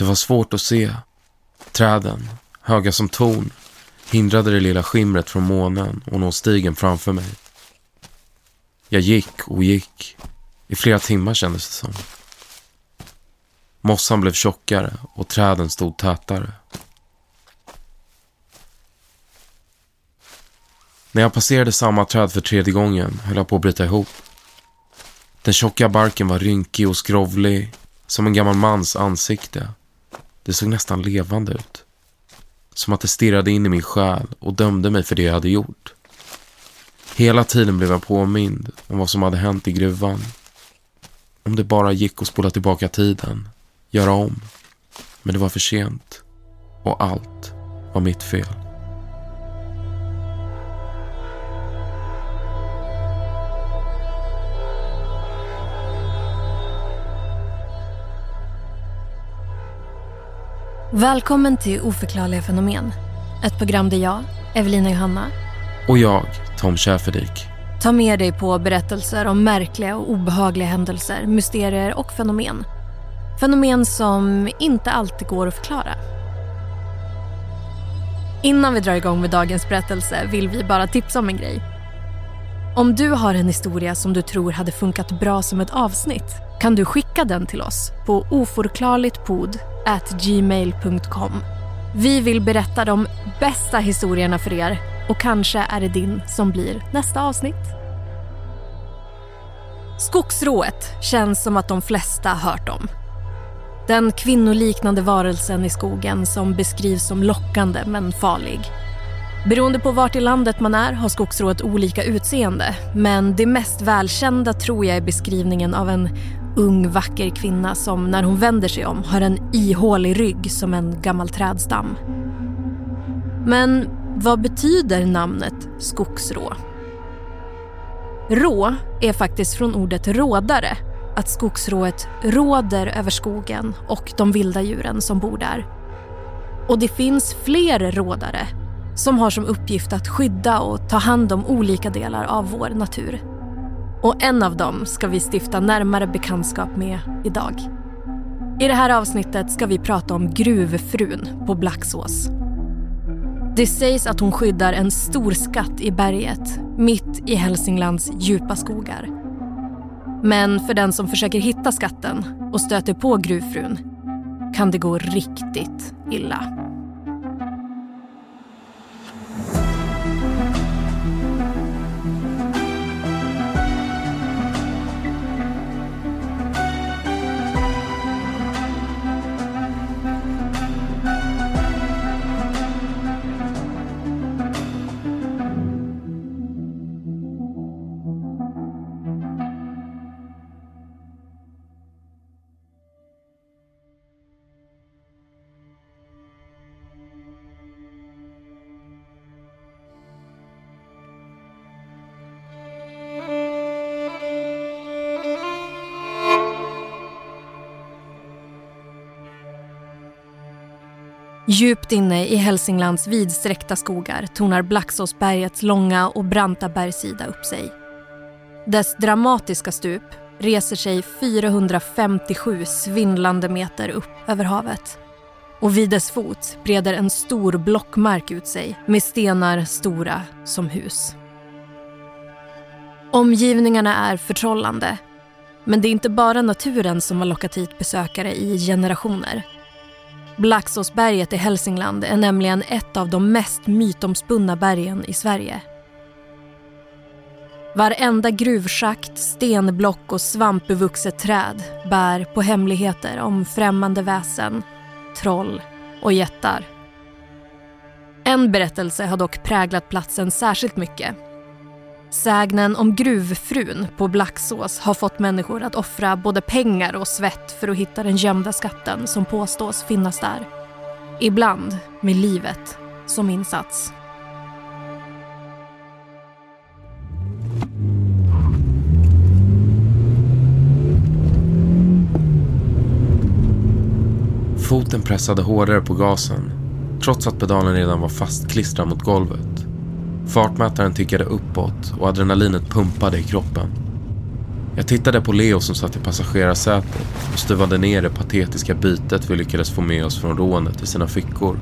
Det var svårt att se. Träden, höga som torn, hindrade det lilla skimret från månen och nå stigen framför mig. Jag gick och gick. I flera timmar kändes det som. Mossan blev tjockare och träden stod tätare. När jag passerade samma träd för tredje gången höll jag på att bryta ihop. Den tjocka barken var rynkig och skrovlig, som en gammal mans ansikte. Det såg nästan levande ut. Som att det stirrade in i min själ och dömde mig för det jag hade gjort. Hela tiden blev jag påmind om vad som hade hänt i gruvan. Om det bara gick att spola tillbaka tiden, göra om. Men det var för sent. Och allt var mitt fel. Välkommen till Oförklarliga fenomen. Ett program där jag, Evelina Johanna, Och jag, Tom Schäferdik, tar med dig på berättelser om märkliga och obehagliga händelser, mysterier och fenomen. Fenomen som inte alltid går att förklara. Innan vi drar igång med dagens berättelse vill vi bara tipsa om en grej. Om du har en historia som du tror hade funkat bra som ett avsnitt kan du skicka den till oss på oforklarligtpod@gmail.com. Vi vill berätta de bästa historierna för er och kanske är det din som blir nästa avsnitt. Skogsrået känns som att de flesta hört om. Den kvinnoliknande varelsen i skogen som beskrivs som lockande men farlig. Beroende på vart i landet man är har skogsrået olika utseende men det mest välkända tror jag är beskrivningen av en ung vacker kvinna som när hon vänder sig om har en ihålig rygg som en gammal trädstam. Men vad betyder namnet skogsrå? Rå är faktiskt från ordet rådare, att skogsrået råder över skogen och de vilda djuren som bor där. Och det finns fler rådare som har som uppgift att skydda och ta hand om olika delar av vår natur. Och en av dem ska vi stifta närmare bekantskap med idag. I det här avsnittet ska vi prata om gruvfrun på Blacksås. Det sägs att hon skyddar en stor skatt i berget mitt i Hälsinglands djupa skogar. Men för den som försöker hitta skatten och stöter på gruvfrun kan det gå riktigt illa. Djupt inne i Hälsinglands vidsträckta skogar tonar Blacksåsbergets långa och branta bergssida upp sig. Dess dramatiska stup reser sig 457 svindlande meter upp över havet. Och vid dess fot breder en stor blockmark ut sig med stenar stora som hus. Omgivningarna är förtrollande. Men det är inte bara naturen som har lockat hit besökare i generationer. Blacksåsberget i Hälsingland är nämligen ett av de mest mytomspunna bergen i Sverige. Varenda gruvschakt, stenblock och svampbevuxet träd bär på hemligheter om främmande väsen, troll och jättar. En berättelse har dock präglat platsen särskilt mycket. Sägnen om gruvfrun på Blacksås har fått människor att offra både pengar och svett för att hitta den gömda skatten som påstås finnas där. Ibland med livet som insats. Foten pressade hårdare på gasen, trots att pedalen redan var fastklistrad mot golvet. Fartmätaren tickade uppåt och adrenalinet pumpade i kroppen. Jag tittade på Leo som satt i passagerarsätet och stuvade ner det patetiska bytet vi lyckades få med oss från rånet i sina fickor.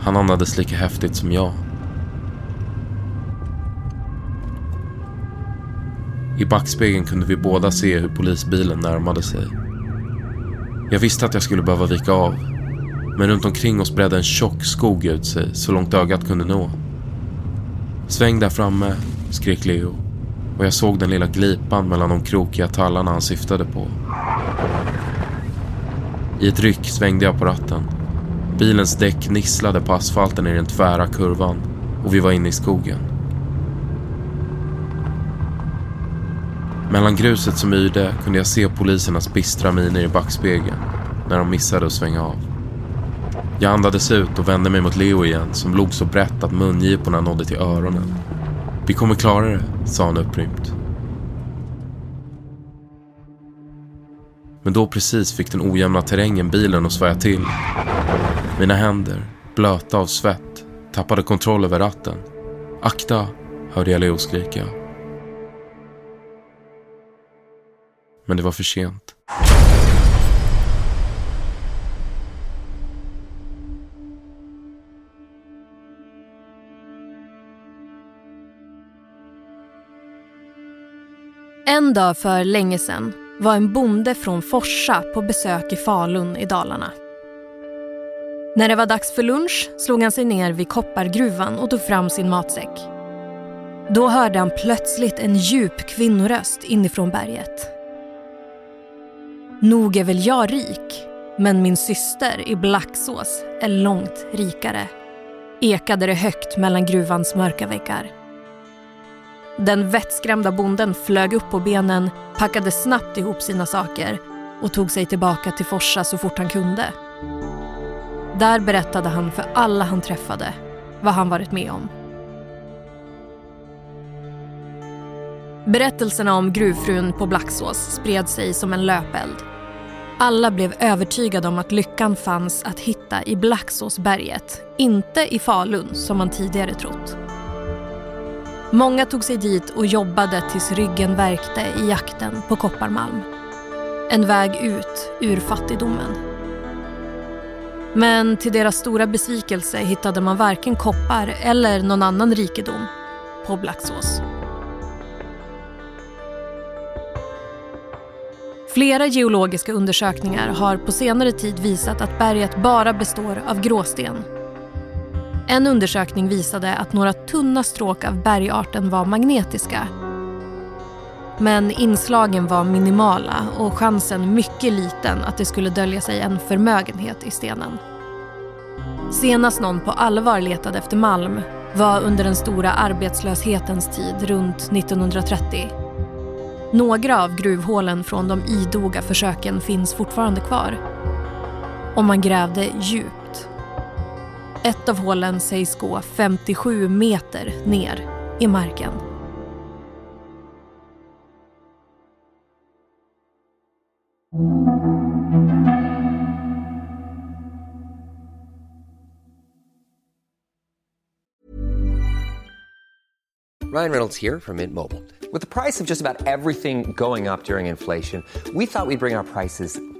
Han andades lika häftigt som jag. I backspegeln kunde vi båda se hur polisbilen närmade sig. Jag visste att jag skulle behöva vika av. Men runt omkring oss bredde en tjock skog ut sig så långt ögat kunde nå. Sväng där framme, skrek Leo. Och jag såg den lilla glipan mellan de krokiga tallarna han syftade på. I ett ryck svängde jag på ratten. Bilens däck nisslade på asfalten i den tvära kurvan och vi var inne i skogen. Mellan gruset som yrde kunde jag se polisernas bistra miner i backspegeln när de missade att svänga av. Jag andades ut och vände mig mot Leo igen som log så brett att mungiporna nådde till öronen. Vi kommer klara det, sa han upprymt. Men då precis fick den ojämna terrängen bilen att svaja till. Mina händer, blöta av svett, tappade kontroll över ratten. Akta, hörde jag Leo skrika. Men det var för sent. En dag för länge sedan var en bonde från Forsa på besök i Falun i Dalarna. När det var dags för lunch slog han sig ner vid koppargruvan och tog fram sin matsäck. Då hörde han plötsligt en djup kvinnoröst inifrån berget. Nog är väl jag rik, men min syster i Blacksås är långt rikare. Ekade det högt mellan gruvans mörka väggar. Den vettskrämda bonden flög upp på benen, packade snabbt ihop sina saker och tog sig tillbaka till Forsa så fort han kunde. Där berättade han för alla han träffade vad han varit med om. Berättelserna om gruvfrun på Blacksås spred sig som en löpeld. Alla blev övertygade om att lyckan fanns att hitta i Blacksåsberget, inte i Falun som man tidigare trott. Många tog sig dit och jobbade tills ryggen värkte i jakten på kopparmalm. En väg ut ur fattigdomen. Men till deras stora besvikelse hittade man varken koppar eller någon annan rikedom på Blacksås. Flera geologiska undersökningar har på senare tid visat att berget bara består av gråsten en undersökning visade att några tunna stråk av bergarten var magnetiska. Men inslagen var minimala och chansen mycket liten att det skulle dölja sig en förmögenhet i stenen. Senast någon på allvar letade efter malm var under den stora arbetslöshetens tid runt 1930. Några av gruvhålen från de idoga försöken finns fortfarande kvar. Och man grävde djupt ett av hålen sägs gå 57 meter ner i marken. Ryan Reynolds här från Mint Mobile. Med priset på nästan allt som går upp under inflationen, trodde vi att vi skulle bring våra priser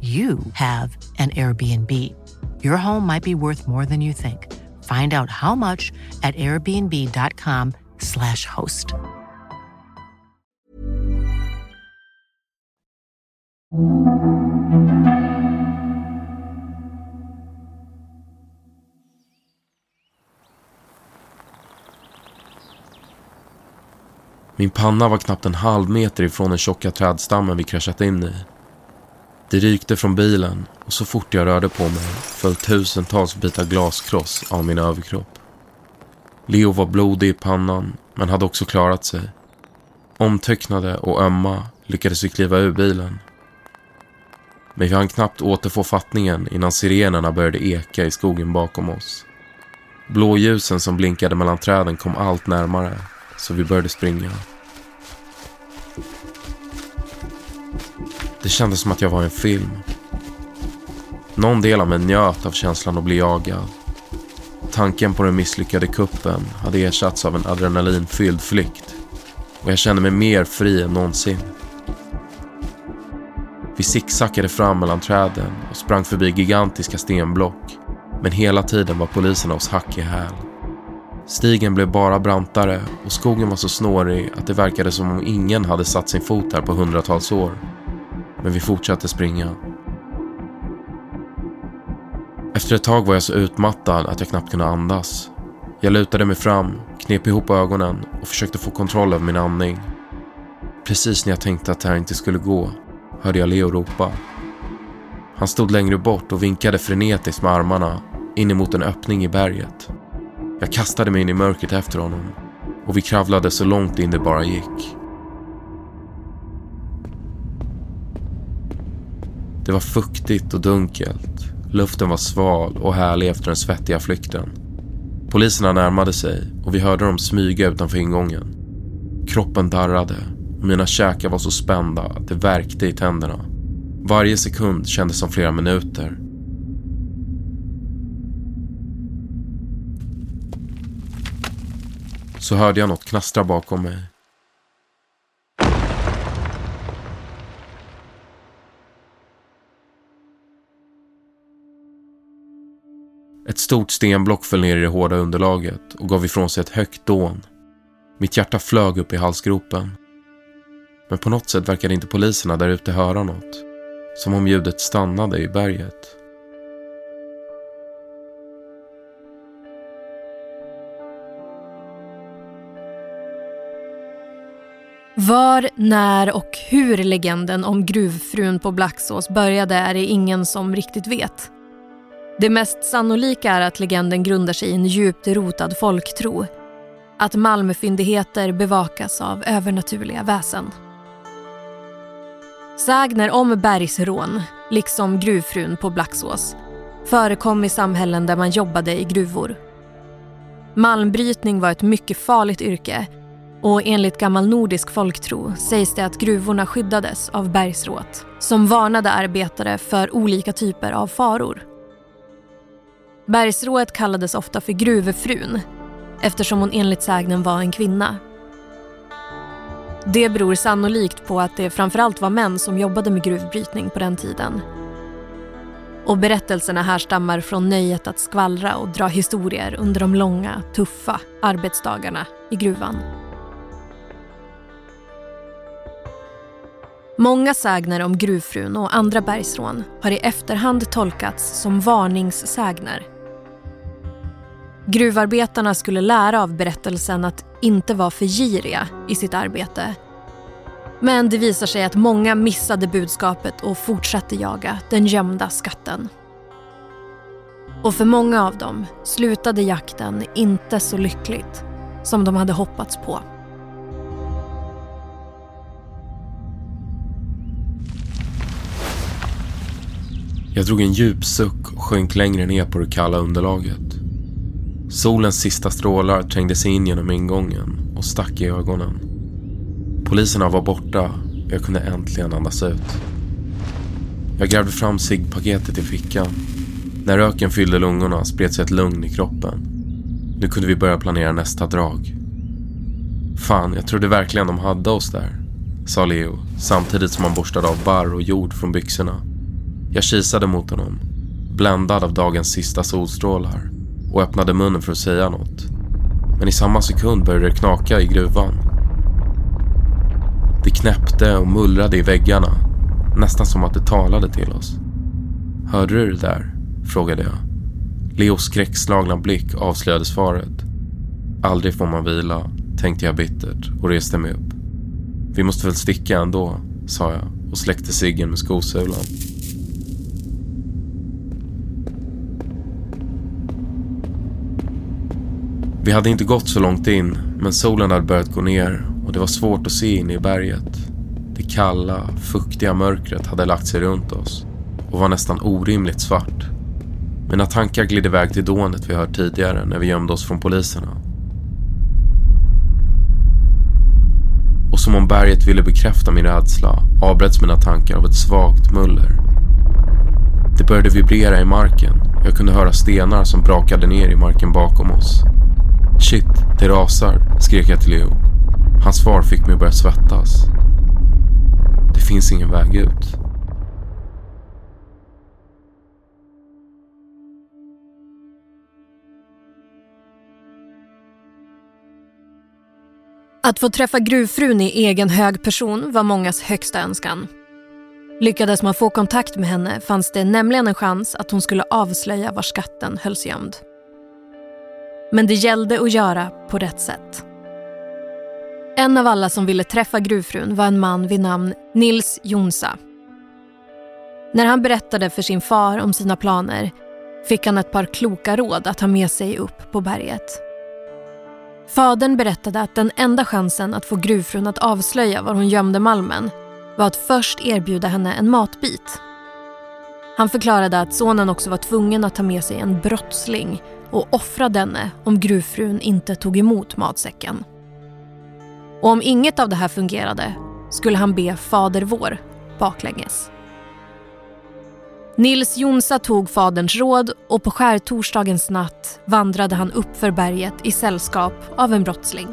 you have an Airbnb. Your home might be worth more than you think. Find out how much at airbnb.com/slash host. Min panna var knappt en halv meter ifrån den tjocka trädstammen vi kraschat in i. Det rykte från bilen och så fort jag rörde på mig föll tusentals bitar glaskross av min överkropp. Leo var blodig i pannan men hade också klarat sig. Omtöcknade och ömma lyckades vi kliva ur bilen. Men vi hann knappt återfå fattningen innan sirenerna började eka i skogen bakom oss. Blåljusen som blinkade mellan träden kom allt närmare så vi började springa. Det kändes som att jag var i en film. Någon del av mig njöt av känslan att bli jagad. Tanken på den misslyckade kuppen hade ersatts av en adrenalinfylld flykt och jag kände mig mer fri än någonsin. Vi zigzackade fram mellan träden och sprang förbi gigantiska stenblock men hela tiden var poliserna oss hack i häl. Stigen blev bara brantare och skogen var så snårig att det verkade som om ingen hade satt sin fot här på hundratals år. Men vi fortsatte springa. Efter ett tag var jag så utmattad att jag knappt kunde andas. Jag lutade mig fram, knep ihop ögonen och försökte få kontroll över min andning. Precis när jag tänkte att det här inte skulle gå hörde jag Leo ropa. Han stod längre bort och vinkade frenetiskt med armarna in emot en öppning i berget. Jag kastade mig in i mörkret efter honom och vi kravlade så långt in det bara gick. Det var fuktigt och dunkelt. Luften var sval och härlig efter den svettiga flykten. Poliserna närmade sig och vi hörde dem smyga utanför ingången. Kroppen darrade och mina käkar var så spända att det värkte i tänderna. Varje sekund kändes som flera minuter. Så hörde jag något knastra bakom mig. Stort stenblock föll ner i det hårda underlaget och gav ifrån sig ett högt dån. Mitt hjärta flög upp i halsgropen. Men på något sätt verkade inte poliserna där ute höra något. Som om ljudet stannade i berget. Var, när och hur legenden om gruvfrun på Blacksås började är det ingen som riktigt vet. Det mest sannolika är att legenden grundar sig i en djupt rotad folktro. Att malmfyndigheter bevakas av övernaturliga väsen. Sägner om bergsrån, liksom gruvfrun på Blacksås, förekom i samhällen där man jobbade i gruvor. Malmbrytning var ett mycket farligt yrke Och enligt gammal nordisk folktro sägs det att gruvorna skyddades av bergsråt som varnade arbetare för olika typer av faror. Bergsrået kallades ofta för gruvefrun eftersom hon enligt sägnen var en kvinna. Det beror sannolikt på att det framförallt var män som jobbade med gruvbrytning på den tiden. Och berättelserna härstammar från nöjet att skvallra och dra historier under de långa, tuffa arbetsdagarna i gruvan. Många sägner om gruvfrun och andra bergsrån har i efterhand tolkats som varningssägner. Gruvarbetarna skulle lära av berättelsen att inte vara för giriga i sitt arbete. Men det visar sig att många missade budskapet och fortsatte jaga den gömda skatten. Och för många av dem slutade jakten inte så lyckligt som de hade hoppats på. Jag drog en djup suck och sjönk längre ner på det kalla underlaget. Solens sista strålar trängde sig in genom ingången och stack i ögonen. Poliserna var borta och jag kunde äntligen andas ut. Jag grävde fram ciggpaketet i fickan. När röken fyllde lungorna spred sig ett lugn i kroppen. Nu kunde vi börja planera nästa drag. Fan, jag trodde verkligen de hade oss där, sa Leo samtidigt som han borstade av barr och jord från byxorna. Jag kisade mot honom, bländad av dagens sista solstrålar och öppnade munnen för att säga något. Men i samma sekund började det knaka i gruvan. Det knäppte och mullrade i väggarna, nästan som att det talade till oss. Hörde du det där? frågade jag. Leos skräckslagna blick avslöjade svaret. Aldrig får man vila, tänkte jag bittert och reste mig upp. Vi måste väl sticka ändå, sa jag och släckte ciggen med skosulan. Vi hade inte gått så långt in, men solen hade börjat gå ner och det var svårt att se in i berget. Det kalla, fuktiga mörkret hade lagt sig runt oss och var nästan orimligt svart. Mina tankar gled iväg till dånet vi hört tidigare när vi gömde oss från poliserna. Och som om berget ville bekräfta min rädsla avbröts mina tankar av ett svagt muller. Det började vibrera i marken. Jag kunde höra stenar som brakade ner i marken bakom oss. Shit, det rasar, skrek jag till Leo. Hans svar fick mig att börja svettas. Det finns ingen väg ut. Att få träffa gruvfrun i egen hög person var mångas högsta önskan. Lyckades man få kontakt med henne fanns det nämligen en chans att hon skulle avslöja var skatten hölls gömd. Men det gällde att göra på rätt sätt. En av alla som ville träffa gruvfrun var en man vid namn Nils Jonsa. När han berättade för sin far om sina planer fick han ett par kloka råd att ta med sig upp på berget. Fadern berättade att den enda chansen att få gruvfrun att avslöja var hon gömde malmen var att först erbjuda henne en matbit. Han förklarade att sonen också var tvungen att ta med sig en brottsling och offra denne om gruvfrun inte tog emot matsäcken. Och om inget av det här fungerade skulle han be Fader vår baklänges. Nils Jonsa tog faderns råd och på skärtorsdagens natt vandrade han upp för berget i sällskap av en brottsling.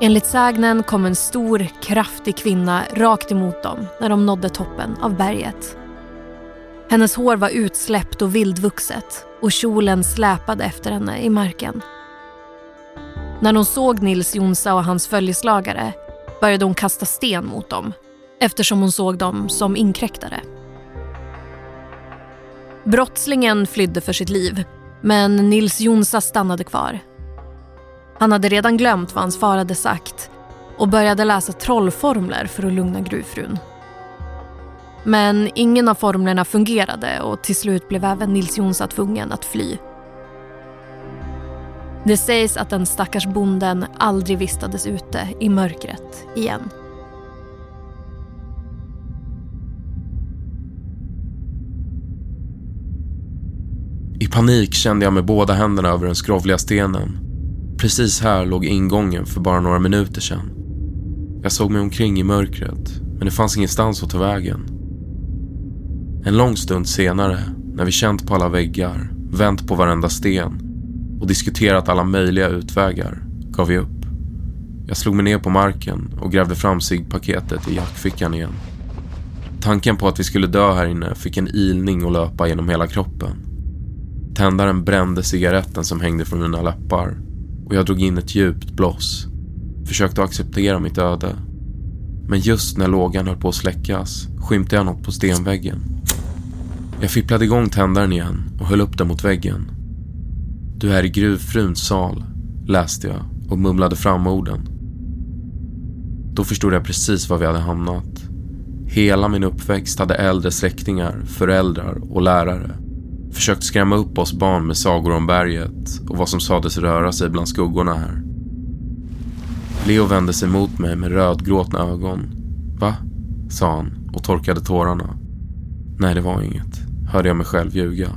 Enligt sägnen kom en stor, kraftig kvinna rakt emot dem när de nådde toppen av berget. Hennes hår var utsläppt och vildvuxet och kjolen släpade efter henne i marken. När hon såg Nils Jonsa och hans följeslagare började hon kasta sten mot dem eftersom hon såg dem som inkräktare. Brottslingen flydde för sitt liv men Nils Jonsa stannade kvar. Han hade redan glömt vad hans far hade sagt och började läsa trollformler för att lugna gruvfrun. Men ingen av formlerna fungerade och till slut blev även Nils Jonsa tvungen att fly. Det sägs att den stackars bonden aldrig vistades ute i mörkret igen. I panik kände jag med båda händerna över den skrovliga stenen. Precis här låg ingången för bara några minuter sedan. Jag såg mig omkring i mörkret, men det fanns ingenstans att ta vägen. En lång stund senare, när vi känt på alla väggar, vänt på varenda sten och diskuterat alla möjliga utvägar, gav vi upp. Jag slog mig ner på marken och grävde fram ciggpaketet i jackfickan igen. Tanken på att vi skulle dö här inne fick en ilning att löpa genom hela kroppen. Tändaren brände cigaretten som hängde från mina läppar och jag drog in ett djupt bloss. Försökte acceptera mitt öde. Men just när lågan höll på att släckas skymtade jag något på stenväggen. Jag fipplade igång tändaren igen och höll upp den mot väggen. Du är i gruvfruns sal, läste jag och mumlade fram orden. Då förstod jag precis var vi hade hamnat. Hela min uppväxt hade äldre släktingar, föräldrar och lärare försökt skrämma upp oss barn med sagor om berget och vad som sades röra sig bland skuggorna här. Leo vände sig mot mig med rödgråtna ögon. Va? sa han och torkade tårarna. Nej, det var inget, hörde jag mig själv ljuga.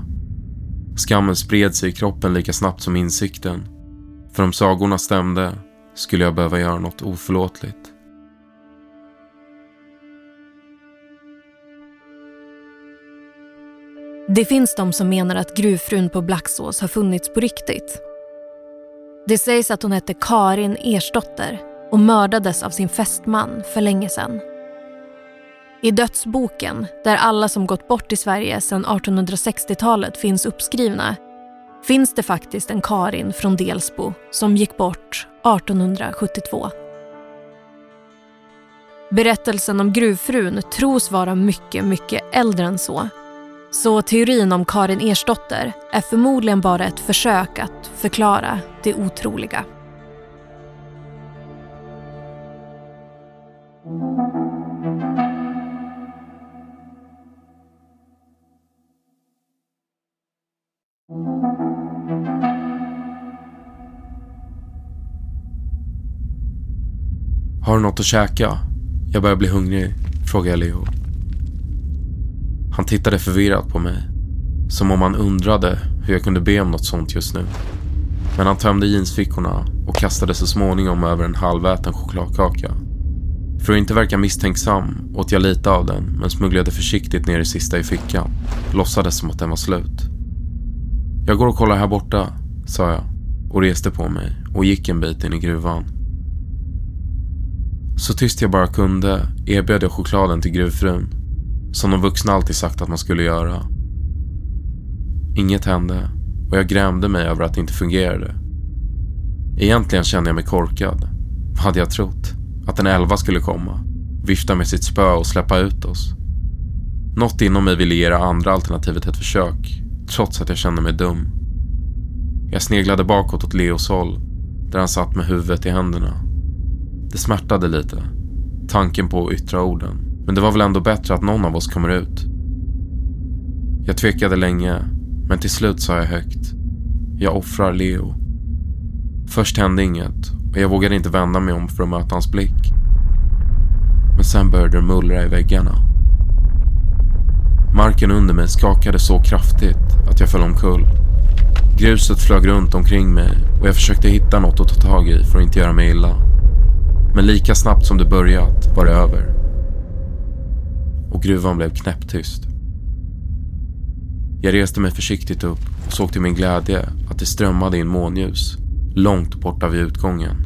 Skammen spred sig i kroppen lika snabbt som insikten. För om sagorna stämde skulle jag behöva göra något oförlåtligt. Det finns de som menar att gruvfrun på Blacksås har funnits på riktigt. Det sägs att hon hette Karin Ersdotter och mördades av sin fästman för länge sedan. I dödsboken, där alla som gått bort i Sverige sedan 1860-talet finns uppskrivna, finns det faktiskt en Karin från Delsbo som gick bort 1872. Berättelsen om gruvfrun tros vara mycket, mycket äldre än så så teorin om Karin Ersdotter är förmodligen bara ett försök att förklara det otroliga. Har du något att käka? Jag börjar bli hungrig, frågar jag Leo. Han tittade förvirrat på mig. Som om han undrade hur jag kunde be om något sånt just nu. Men han tömde jeansfickorna och kastade så småningom över en halväten chokladkaka. För att inte verka misstänksam åt jag lite av den men smugglade försiktigt ner det sista i fickan. Låtsades som att den var slut. Jag går och kollar här borta, sa jag och reste på mig och gick en bit in i gruvan. Så tyst jag bara kunde erbjöd jag chokladen till gruvfrun som de vuxna alltid sagt att man skulle göra. Inget hände och jag grämde mig över att det inte fungerade. Egentligen kände jag mig korkad. Vad hade jag trott? Att en elva skulle komma, vifta med sitt spö och släppa ut oss. Något inom mig ville ge det andra alternativet ett försök, trots att jag kände mig dum. Jag sneglade bakåt åt Leos håll, där han satt med huvudet i händerna. Det smärtade lite, tanken på att yttra orden. Men det var väl ändå bättre att någon av oss kommer ut. Jag tvekade länge, men till slut sa jag högt. Jag offrar Leo. Först hände inget och jag vågade inte vända mig om för att möta hans blick. Men sen började det mullra i väggarna. Marken under mig skakade så kraftigt att jag föll omkull. Gruset flög runt omkring mig och jag försökte hitta något att ta tag i för att inte göra mig illa. Men lika snabbt som det börjat var det över och gruvan blev knäpptyst. Jag reste mig försiktigt upp och såg till min glädje att det strömmade in månljus långt borta vid utgången.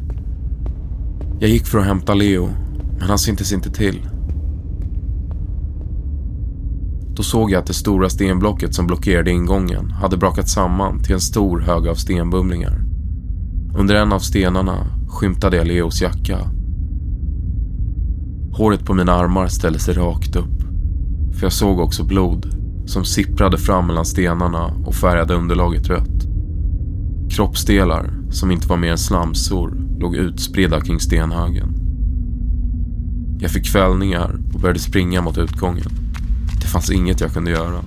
Jag gick för att hämta Leo, men han syntes inte till. Då såg jag att det stora stenblocket som blockerade ingången hade brakat samman till en stor hög av stenbumlingar. Under en av stenarna skymtade jag Leos jacka. Håret på mina armar ställde sig rakt upp. För jag såg också blod som sipprade fram mellan stenarna och färgade underlaget rött. Kroppsdelar som inte var mer än slamsor låg utspridda kring stenhögen. Jag fick kvällningar och började springa mot utgången. Det fanns inget jag kunde göra.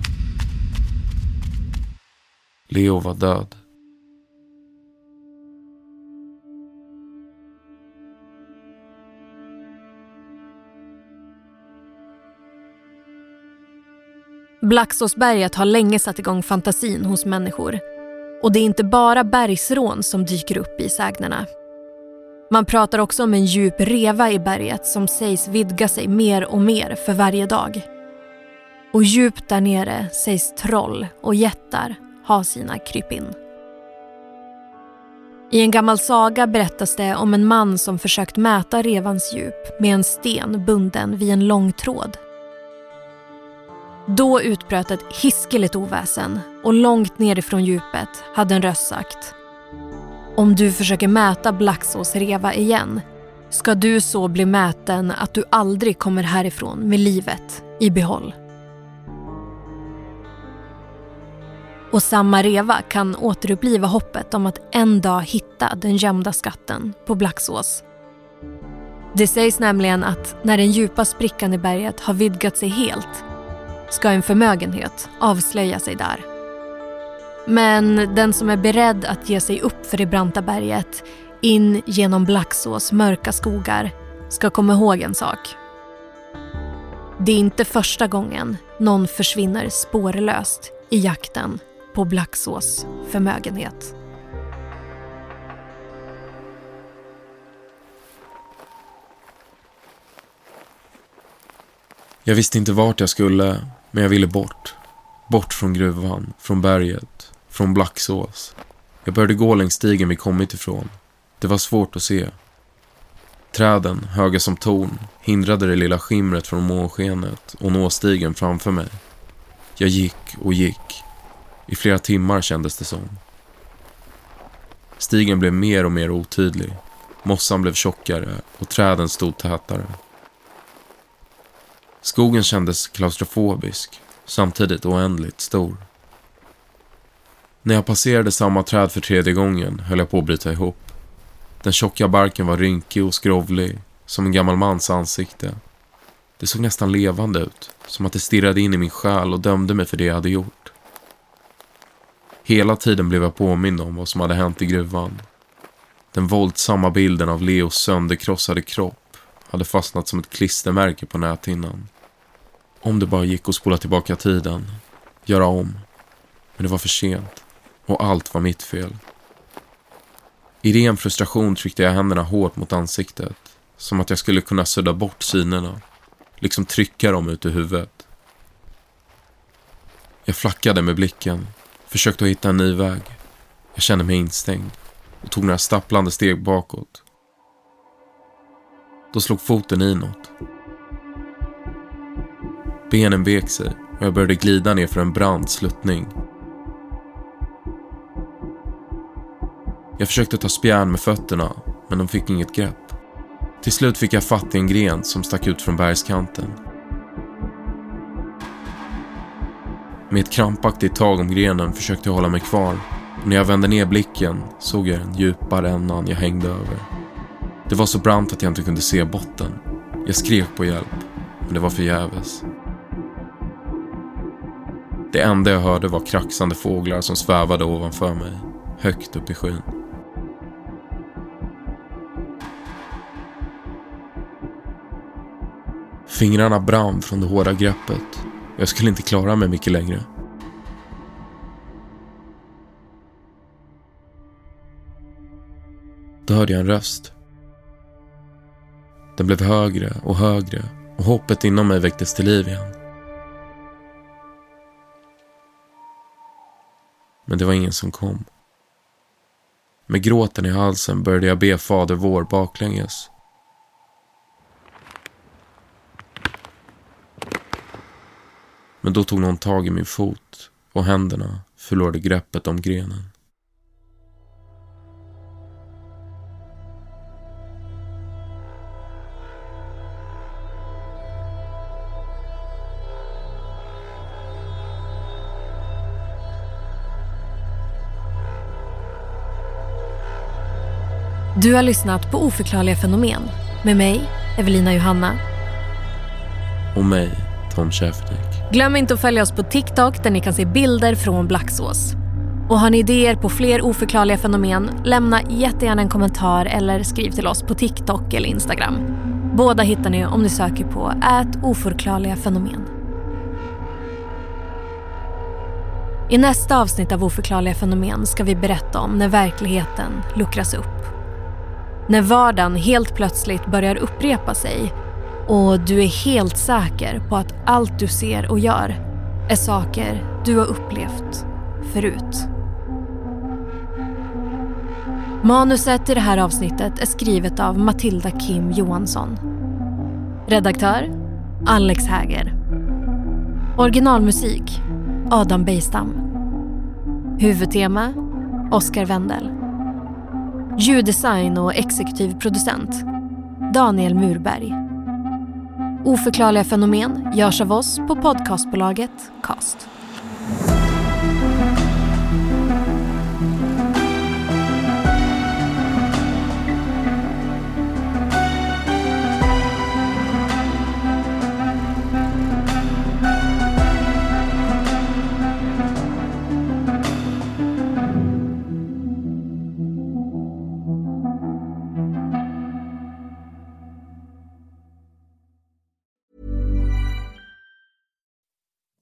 Leo var död. Blacksåsberget har länge satt igång fantasin hos människor. Och det är inte bara bergsrån som dyker upp i sägnerna. Man pratar också om en djup reva i berget som sägs vidga sig mer och mer för varje dag. Och djupt där nere sägs troll och jättar ha sina krypin. I en gammal saga berättas det om en man som försökt mäta revans djup med en sten bunden vid en lång tråd. Då utbröt ett hiskeligt oväsen och långt nerifrån djupet hade en röst sagt Om du försöker mäta Blacksås reva igen ska du så bli mäten att du aldrig kommer härifrån med livet i behåll. Och samma reva kan återuppliva hoppet om att en dag hitta den gömda skatten på Blacksås. Det sägs nämligen att när den djupa sprickan i berget har vidgat sig helt ska en förmögenhet avslöja sig där. Men den som är beredd att ge sig upp för det branta berget in genom Blacksås mörka skogar ska komma ihåg en sak. Det är inte första gången någon försvinner spårlöst i jakten på Blacksås förmögenhet. Jag visste inte vart jag skulle, men jag ville bort. Bort från gruvan, från berget, från Blacksås. Jag började gå längs stigen vi kommit ifrån. Det var svårt att se. Träden, höga som torn, hindrade det lilla skimret från månskenet och nå stigen framför mig. Jag gick och gick. I flera timmar kändes det som. Stigen blev mer och mer otydlig. Mossan blev tjockare och träden stod tätare. Skogen kändes klaustrofobisk, samtidigt oändligt stor. När jag passerade samma träd för tredje gången höll jag på att bryta ihop. Den tjocka barken var rynkig och skrovlig, som en gammal mans ansikte. Det såg nästan levande ut, som att det stirrade in i min själ och dömde mig för det jag hade gjort. Hela tiden blev jag påmind om vad som hade hänt i gruvan. Den våldsamma bilden av Leos sönderkrossade kropp hade fastnat som ett klistermärke på näthinnan. Om det bara gick att spola tillbaka tiden, göra om. Men det var för sent och allt var mitt fel. I ren frustration tryckte jag händerna hårt mot ansiktet, som att jag skulle kunna sudda bort synerna, liksom trycka dem ut ur huvudet. Jag flackade med blicken, försökte hitta en ny väg. Jag kände mig instängd och tog några stapplande steg bakåt. Då slog foten i något. Benen vek sig och jag började glida ner för en brant sluttning. Jag försökte ta spjärn med fötterna, men de fick inget grepp. Till slut fick jag fatt i en gren som stack ut från bergskanten. Med ett krampaktigt tag om grenen försökte jag hålla mig kvar och när jag vände ner blicken såg jag den djupa rännan jag hängde över. Det var så brant att jag inte kunde se botten. Jag skrek på hjälp, men det var förgäves. Det enda jag hörde var kraxande fåglar som svävade ovanför mig, högt upp i skyn. Fingrarna brann från det hårda greppet. Jag skulle inte klara mig mycket längre. Då hörde jag en röst. Den blev högre och högre och hoppet inom mig väcktes till liv igen. Men det var ingen som kom. Med gråten i halsen började jag be Fader vår baklänges. Men då tog någon tag i min fot och händerna förlorade greppet om grenen. Du har lyssnat på Oförklarliga fenomen med mig, Evelina Johanna. Och mig, Tom Sheftek. Glöm inte att följa oss på TikTok där ni kan se bilder från Blacksås. Och har ni idéer på fler oförklarliga fenomen, lämna jättegärna en kommentar eller skriv till oss på TikTok eller Instagram. Båda hittar ni om ni söker på ät oförklarliga fenomen. I nästa avsnitt av Oförklarliga fenomen ska vi berätta om när verkligheten luckras upp. När vardagen helt plötsligt börjar upprepa sig och du är helt säker på att allt du ser och gör är saker du har upplevt förut. Manuset i det här avsnittet är skrivet av Matilda Kim Johansson. Redaktör Alex Häger. Originalmusik Adam Bejstam. Huvudtema Oskar Wendel. Ljuddesign och exekutiv producent Daniel Murberg. Oförklarliga fenomen görs av oss på podcastbolaget Cast.